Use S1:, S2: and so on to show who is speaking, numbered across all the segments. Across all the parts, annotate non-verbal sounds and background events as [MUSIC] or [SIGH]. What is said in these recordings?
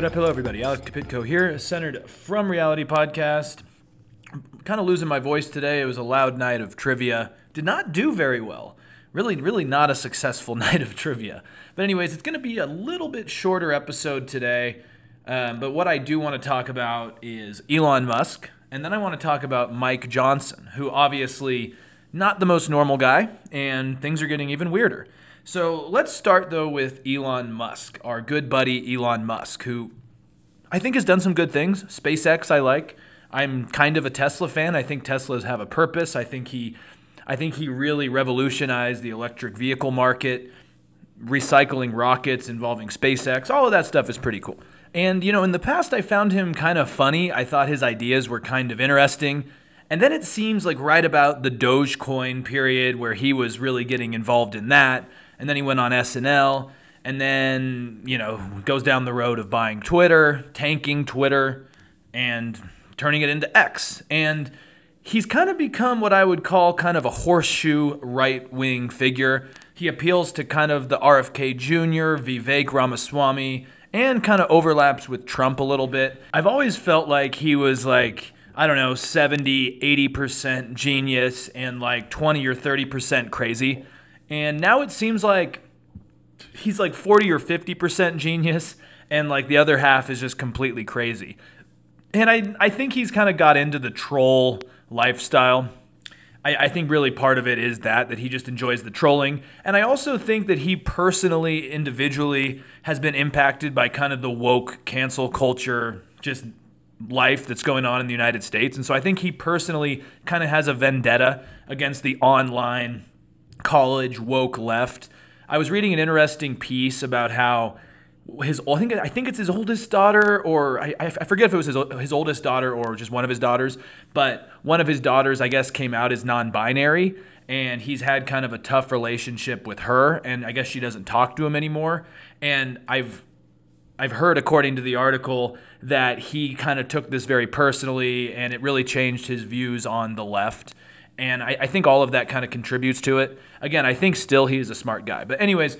S1: What up? Hello, everybody. Alex Kapitko here, centered from Reality Podcast. I'm Kind of losing my voice today. It was a loud night of trivia. Did not do very well. Really, really not a successful [LAUGHS] night of trivia. But, anyways, it's going to be a little bit shorter episode today. Um, but what I do want to talk about is Elon Musk, and then I want to talk about Mike Johnson, who obviously not the most normal guy, and things are getting even weirder. So let's start though with Elon Musk, our good buddy Elon Musk, who I think has done some good things. SpaceX I like. I'm kind of a Tesla fan. I think Teslas have a purpose. I think he I think he really revolutionized the electric vehicle market, recycling rockets involving SpaceX. All of that stuff is pretty cool. And, you know, in the past, I found him kind of funny. I thought his ideas were kind of interesting. And then it seems like right about the Dogecoin period where he was really getting involved in that. And then he went on SNL. And then, you know, goes down the road of buying Twitter, tanking Twitter, and turning it into X. And he's kind of become what I would call kind of a horseshoe right wing figure. He appeals to kind of the RFK Jr., Vivek Ramaswamy, and kind of overlaps with Trump a little bit. I've always felt like he was like, I don't know, 70, 80% genius and like 20 or 30% crazy. And now it seems like he's like 40 or 50% genius and like the other half is just completely crazy. And I, I think he's kind of got into the troll lifestyle. I, I think really part of it is that that he just enjoys the trolling, and I also think that he personally, individually, has been impacted by kind of the woke cancel culture, just life that's going on in the United States, and so I think he personally kind of has a vendetta against the online college woke left. I was reading an interesting piece about how his I think I think it's his oldest daughter or I, I forget if it was his, his oldest daughter or just one of his daughters, but one of his daughters I guess came out as non-binary and he's had kind of a tough relationship with her and I guess she doesn't talk to him anymore and I've I've heard according to the article that he kind of took this very personally and it really changed his views on the left and I, I think all of that kind of contributes to it. Again, I think still he's a smart guy. But anyways,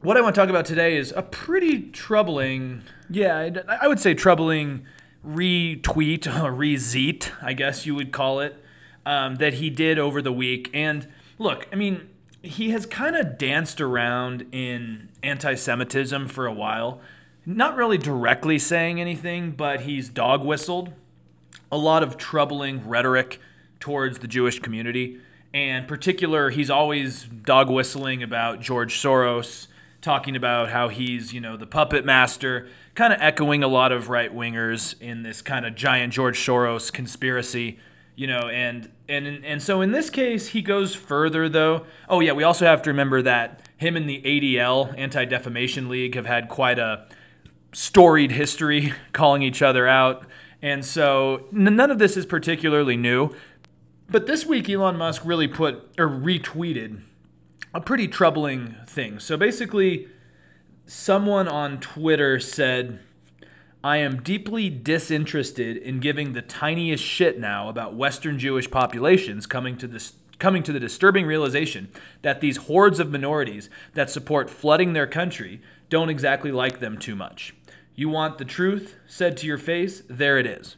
S1: what I want to talk about today is a pretty troubling, yeah, I would say troubling retweet [LAUGHS] or rezeet, I guess you would call it, um, that he did over the week. And look, I mean, he has kind of danced around in anti Semitism for a while. Not really directly saying anything, but he's dog whistled a lot of troubling rhetoric towards the Jewish community. And particular, he's always dog whistling about George Soros talking about how he's, you know, the puppet master, kind of echoing a lot of right wingers in this kind of giant George Soros conspiracy, you know, and and and so in this case he goes further though. Oh yeah, we also have to remember that him and the ADL, Anti-Defamation League, have had quite a storied history [LAUGHS] calling each other out. And so none of this is particularly new. But this week Elon Musk really put or retweeted a pretty troubling thing. So basically, someone on Twitter said, I am deeply disinterested in giving the tiniest shit now about Western Jewish populations coming to this coming to the disturbing realization that these hordes of minorities that support flooding their country don't exactly like them too much. You want the truth said to your face? There it is.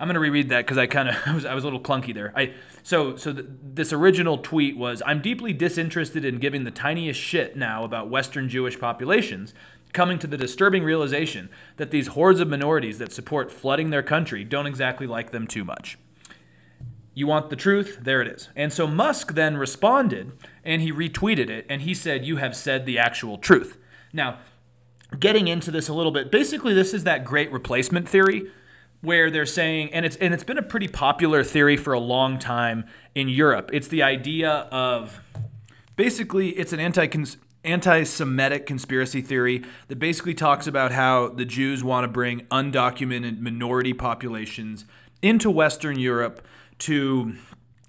S1: I'm to reread that because I kind of [LAUGHS] I was, I was a little clunky there. I so so th- this original tweet was I'm deeply disinterested in giving the tiniest shit now about Western Jewish populations, coming to the disturbing realization that these hordes of minorities that support flooding their country don't exactly like them too much. You want the truth? There it is. And so Musk then responded and he retweeted it and he said, You have said the actual truth. Now, getting into this a little bit, basically, this is that great replacement theory where they're saying and it's and it's been a pretty popular theory for a long time in Europe. It's the idea of basically it's an anti anti-Semitic conspiracy theory that basically talks about how the Jews want to bring undocumented minority populations into Western Europe to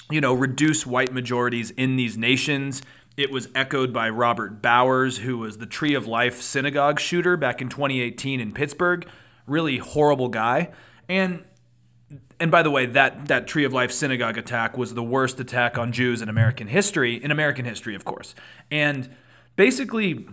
S1: you know reduce white majorities in these nations. It was echoed by Robert Bowers, who was the Tree of Life synagogue shooter back in 2018 in Pittsburgh. Really horrible guy. And and by the way, that that Tree of Life synagogue attack was the worst attack on Jews in American history, in American history, of course. And basically,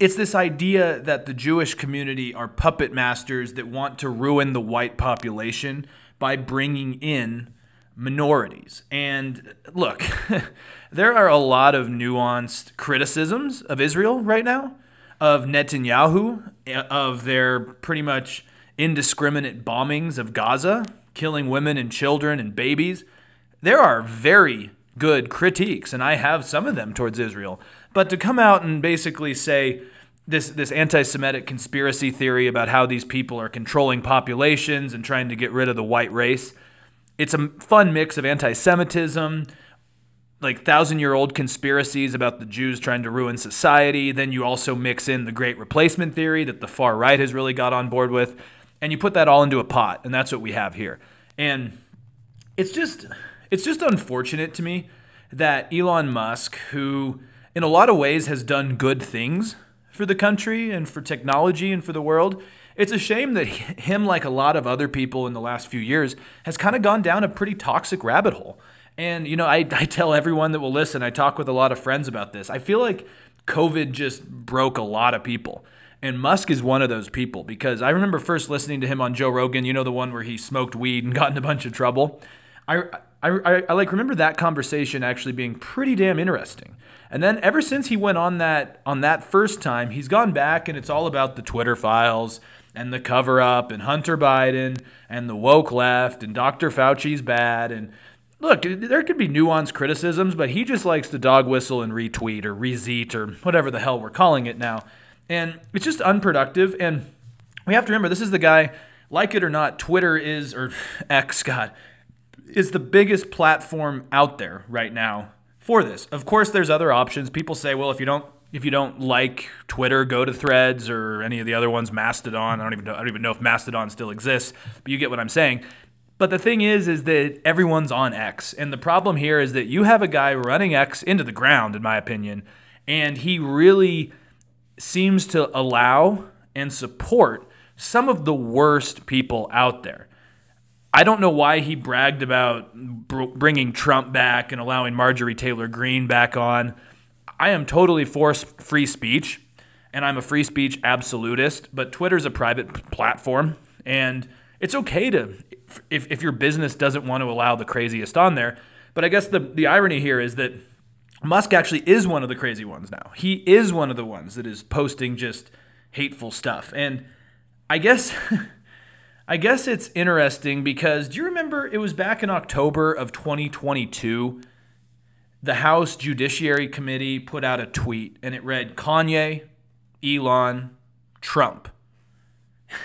S1: it's this idea that the Jewish community are puppet masters that want to ruin the white population by bringing in minorities. And look, [LAUGHS] there are a lot of nuanced criticisms of Israel right now, of Netanyahu, eh, of their pretty much indiscriminate bombings of Gaza, killing women and children and babies. There are very good critiques, and I have some of them towards Israel. But to come out and basically say this this anti-Semitic conspiracy theory about how these people are controlling populations and trying to get rid of the white race, it's a fun mix of anti-Semitism, like thousand-year-old conspiracies about the Jews trying to ruin society. Then you also mix in the Great Replacement theory that the far right has really got on board with, and you put that all into a pot, and that's what we have here. And it's just it's just unfortunate to me that Elon Musk, who in a lot of ways has done good things for the country and for technology and for the world. It's a shame that him, like a lot of other people in the last few years, has kind of gone down a pretty toxic rabbit hole. And, you know, I, I tell everyone that will listen, I talk with a lot of friends about this. I feel like COVID just broke a lot of people. And Musk is one of those people because I remember first listening to him on Joe Rogan, you know, the one where he smoked weed and got in a bunch of trouble. I, I, I, I like remember that conversation actually being pretty damn interesting and then ever since he went on that on that first time, he's gone back and it's all about the Twitter files and the cover up and Hunter Biden and the woke left and Dr. Fauci's bad and look, there could be nuanced criticisms, but he just likes to dog whistle and retweet or rezeet or whatever the hell we're calling it now. And it's just unproductive and we have to remember this is the guy like it or not, Twitter is or [LAUGHS] X God is the biggest platform out there right now for this. Of course, there's other options. People say, well, if you don't if you don't like Twitter, go to Threads or any of the other ones, Mastodon. I don't even know, I don't even know if Mastodon still exists, but you get what I'm saying. But the thing is, is that everyone's on X, and the problem here is that you have a guy running X into the ground, in my opinion, and he really seems to allow and support some of the worst people out there. I don't know why he bragged about bringing Trump back and allowing Marjorie Taylor Greene back on. I am totally for free speech, and I'm a free speech absolutist, but Twitter's a private platform, and it's okay to, if, if your business doesn't want to allow the craziest on there. But I guess the, the irony here is that Musk actually is one of the crazy ones now. He is one of the ones that is posting just hateful stuff. And I guess. [LAUGHS] I guess it's interesting because do you remember it was back in October of 2022? The House Judiciary Committee put out a tweet and it read Kanye, Elon, Trump. [LAUGHS]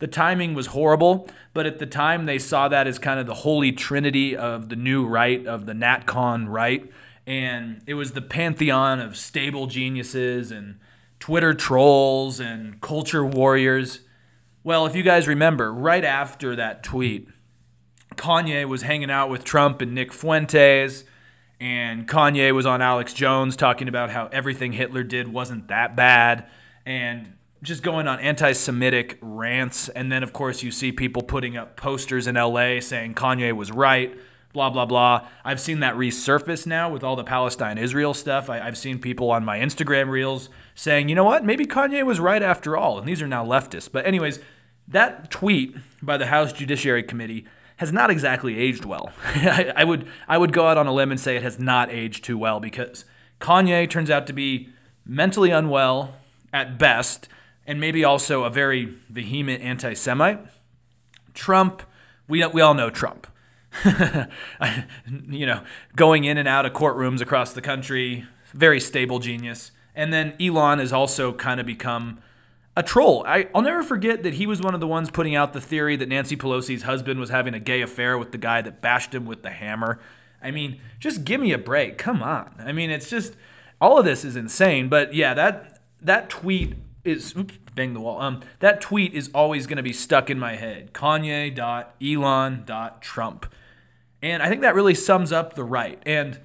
S1: the timing was horrible, but at the time they saw that as kind of the holy trinity of the new right, of the NatCon right. And it was the pantheon of stable geniuses and Twitter trolls and culture warriors. Well, if you guys remember, right after that tweet, Kanye was hanging out with Trump and Nick Fuentes, and Kanye was on Alex Jones talking about how everything Hitler did wasn't that bad, and just going on anti Semitic rants. And then, of course, you see people putting up posters in LA saying Kanye was right, blah, blah, blah. I've seen that resurface now with all the Palestine Israel stuff. I, have seen people on my Instagram reels saying, you know what, maybe Kanye was right after all. And these are now leftists. But, anyways, that tweet by the House Judiciary Committee has not exactly aged well. [LAUGHS] I, I, would I would go out on a limb and say it has not aged too well because Kanye turns out to be mentally unwell at best, and maybe also a very vehement anti-Semite. Trump, we we all know Trump. [LAUGHS] you know, going in and out of courtrooms across the country, very stable genius. And then Elon has also kind of become a troll. I, will never forget that he was one of the ones putting out the theory that Nancy Pelosi's husband was having a gay affair with the guy that bashed him with the hammer. I mean, just give me a break. Come on. I mean, it's just all of this is insane. But yeah, that that tweet is oops, bang the wall. Um, that tweet is always going to be stuck in my head. Kanye dot Elon dot Trump, and I think that really sums up the right. And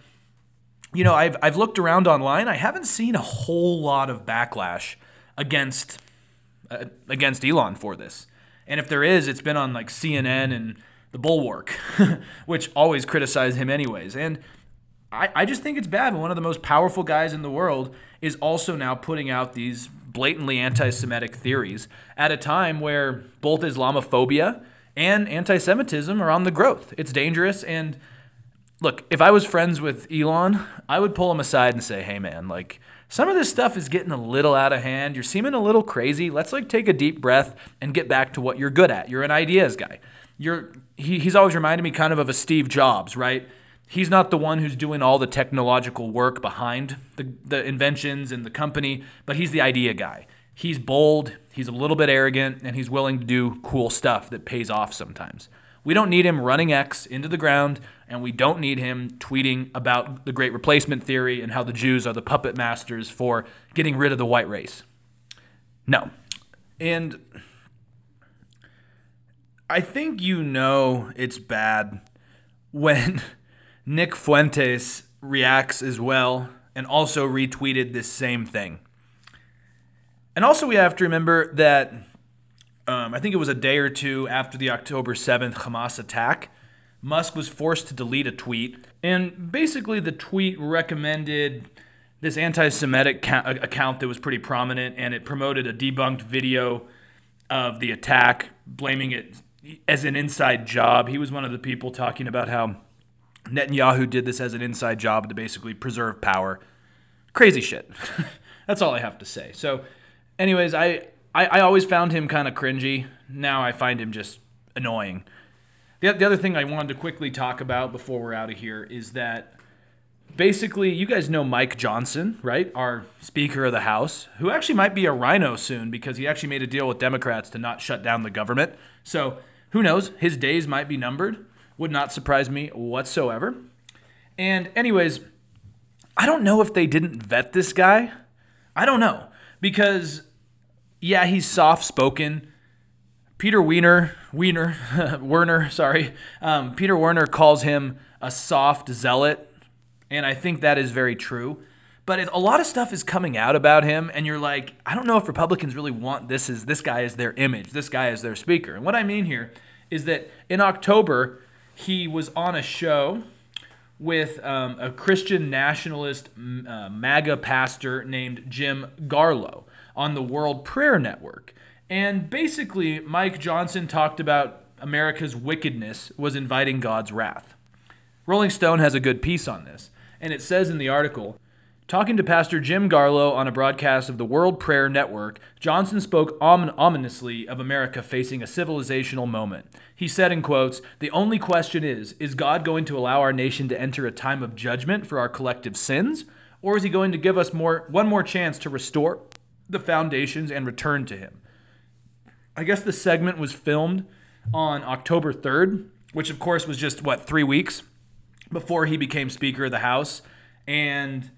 S1: you know, I've I've looked around online. I haven't seen a whole lot of backlash against uh, against Elon for this. And if there is, it's been on like CNN and the Bulwark, [LAUGHS] which always criticize him anyways. And I, I just think it's bad when one of the most powerful guys in the world is also now putting out these blatantly anti Semitic theories at a time where both Islamophobia and anti Semitism are on the growth. It's dangerous. And look, if I was friends with Elon, I would pull him aside and say, hey, man, like, some of this stuff is getting a little out of hand. You're seeming a little crazy. Let's like take a deep breath and get back to what you're good at. You're an ideas guy. You're he, he's always reminded me kind of of a Steve Jobs, right? He's not the one who's doing all the technological work behind the, the inventions and the company, but he's the idea guy. He's bold, he's a little bit arrogant, and he's willing to do cool stuff that pays off sometimes. We don't need him running X into the ground, and we don't need him tweeting about the great replacement theory and how the Jews are the puppet masters for getting rid of the white race. No. And I think you know it's bad when [LAUGHS] Nick Fuentes reacts as well and also retweeted this same thing. And also, we have to remember that um, I think it was a day or two after the October 7th Hamas attack, Musk was forced to delete a tweet. And basically, the tweet recommended this anti Semitic ca- account that was pretty prominent, and it promoted a debunked video of the attack, blaming it as an inside job. He was one of the people talking about how Netanyahu did this as an inside job to basically preserve power. Crazy shit. [LAUGHS] That's all I have to say. So, anyways, I I, I always found him kind of cringy. Now I find him just annoying. The, the other thing I wanted to quickly talk about before we're out of here is that basically, you guys know Mike Johnson, right? Our Speaker of the House, who actually might be a rhino soon because he actually made a deal with Democrats to not shut down the government. So who knows? His days might be numbered. Would not surprise me whatsoever. And, anyways, I don't know if they didn't vet this guy. I don't know. Because yeah, he's soft spoken. Peter Wiener, Wiener, [LAUGHS] Werner, sorry. Um, Peter Werner calls him a soft zealot, and I think that is very true. But a lot of stuff is coming out about him, and you're like, I don't know if Republicans really want this as this guy is their image, this guy is their speaker. And what I mean here is that in October he was on a show with um, a Christian nationalist uh, MAGA pastor named Jim Garlow on the World Prayer Network. And basically, Mike Johnson talked about America's wickedness was inviting God's wrath. Rolling Stone has a good piece on this, and it says in the article Talking to Pastor Jim Garlow on a broadcast of the World Prayer Network, Johnson spoke ominously of America facing a civilizational moment. He said, in quotes, The only question is Is God going to allow our nation to enter a time of judgment for our collective sins? Or is he going to give us more, one more chance to restore the foundations and return to him. I guess the segment was filmed on October 3rd, which of course was just what, three weeks before he became Speaker of the House. And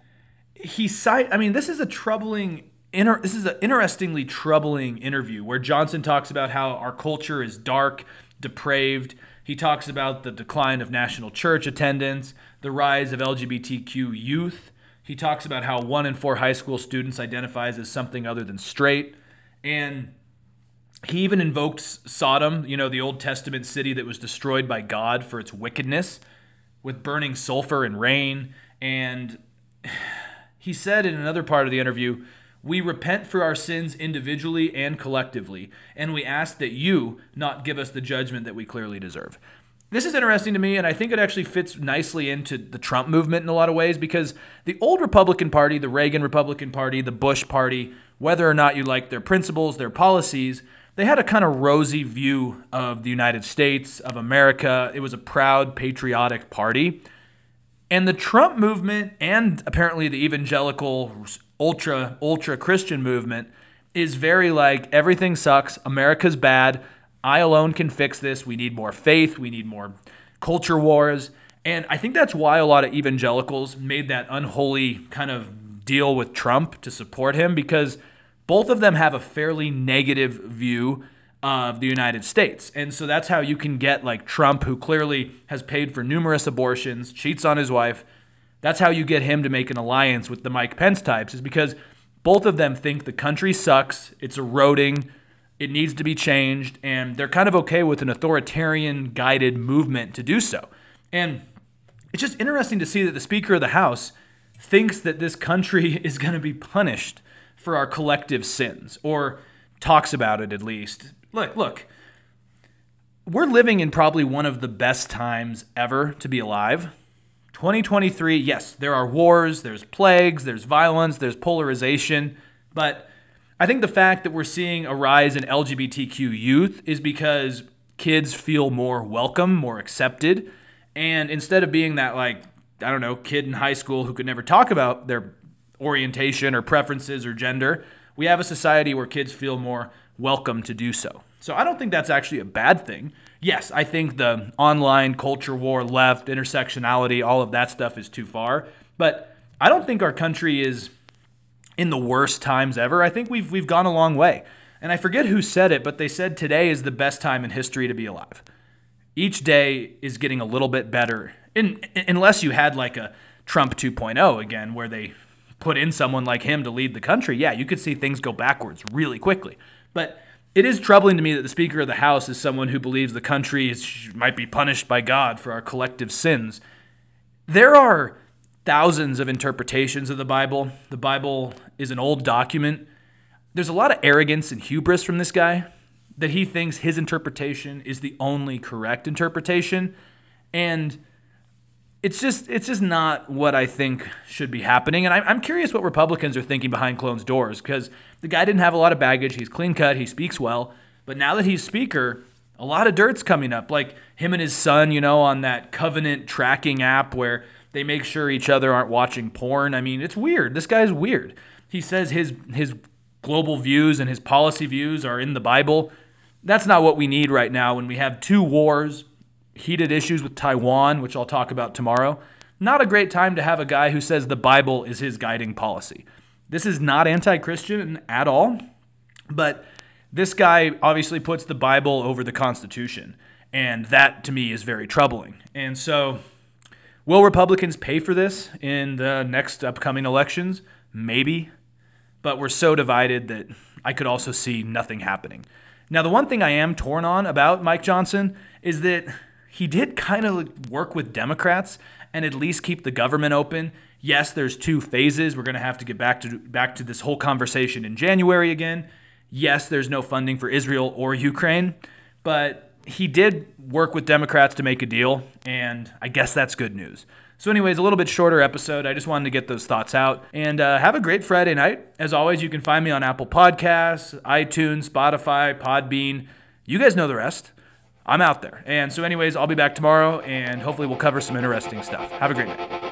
S1: he cite I mean, this is a troubling inter, this is an interestingly troubling interview where Johnson talks about how our culture is dark, depraved. He talks about the decline of national church attendance, the rise of LGBTQ youth, he talks about how one in four high school students identifies as something other than straight. And he even invoked Sodom, you know, the Old Testament city that was destroyed by God for its wickedness with burning sulfur and rain. And [SIGHS] he said in another part of the interview, we repent for our sins individually and collectively, and we ask that you not give us the judgment that we clearly deserve. This is interesting to me, and I think it actually fits nicely into the Trump movement in a lot of ways because the old Republican Party, the Reagan Republican Party, the Bush Party, whether or not you like their principles, their policies, they had a kind of rosy view of the United States, of America. It was a proud, patriotic party. And the Trump movement and apparently the evangelical ultra ultra Christian movement is very like everything sucks, America's bad, I alone can fix this. We need more faith. We need more culture wars. And I think that's why a lot of evangelicals made that unholy kind of deal with Trump to support him because both of them have a fairly negative view of the United States. And so that's how you can get like Trump, who clearly has paid for numerous abortions, cheats on his wife. That's how you get him to make an alliance with the Mike Pence types, is because both of them think the country sucks, it's eroding, it needs to be changed, and they're kind of okay with an authoritarian guided movement to do so. And it's just interesting to see that the Speaker of the House thinks that this country [LAUGHS] is going to be punished for our collective sins, or talks about it at least. Look, look, we're living in probably one of the best times ever to be alive. 2023, yes, there are wars, there's plagues, there's violence, there's polarization, but I think the fact that we're seeing a rise in LGBTQ youth is because kids feel more welcome, more accepted, and instead of being that like I don't know, kid in high school who could never talk about their orientation or preferences or gender, we have a society where kids feel more welcome to do so. So I don't think that's actually a bad thing. Yes, I think the online culture war, left, intersectionality, all of that stuff is too far. But I don't think our country is in the worst times ever. I think we've we've gone a long way. And I forget who said it, but they said today is the best time in history to be alive. Each day is getting a little bit better. In, unless you had like a Trump 2.0 again, where they put in someone like him to lead the country, yeah, you could see things go backwards really quickly. But it is troubling to me that the Speaker of the House is someone who believes the country is, might be punished by God for our collective sins. There are thousands of interpretations of the Bible. The Bible is an old document. There's a lot of arrogance and hubris from this guy that he thinks his interpretation is the only correct interpretation. And it's just it's just not what I think should be happening. And I'm curious what Republicans are thinking behind closed doors because the guy didn't have a lot of baggage. He's clean cut. He speaks well. But now that he's speaker, a lot of dirt's coming up. Like him and his son, you know, on that covenant tracking app where they make sure each other aren't watching porn. I mean, it's weird. This guy's weird. He says his his global views and his policy views are in the Bible. That's not what we need right now when we have two wars heated issues with Taiwan, which I'll talk about tomorrow. Not a great time to have a guy who says the Bible is his guiding policy. This is not anti Christian at all, but this guy obviously puts the Bible over the Constitution. And that to me is very troubling. And so, will Republicans pay for this in the next upcoming elections? Maybe. But we're so divided that I could also see nothing happening. Now, the one thing I am torn on about Mike Johnson is that he did kind of work with Democrats and at least keep the government open. Yes, there's two phases. We're going to have to get back to back to this whole conversation in January again. Yes, there's no funding for Israel or Ukraine, but he did work with Democrats to make a deal, and I guess that's good news. So, anyways, a little bit shorter episode. I just wanted to get those thoughts out. And uh, have a great Friday night. As always, you can find me on Apple Podcasts, iTunes, Spotify, Podbean. You guys know the rest. I'm out there. And so, anyways, I'll be back tomorrow and hopefully we'll cover some interesting stuff. Have a great night.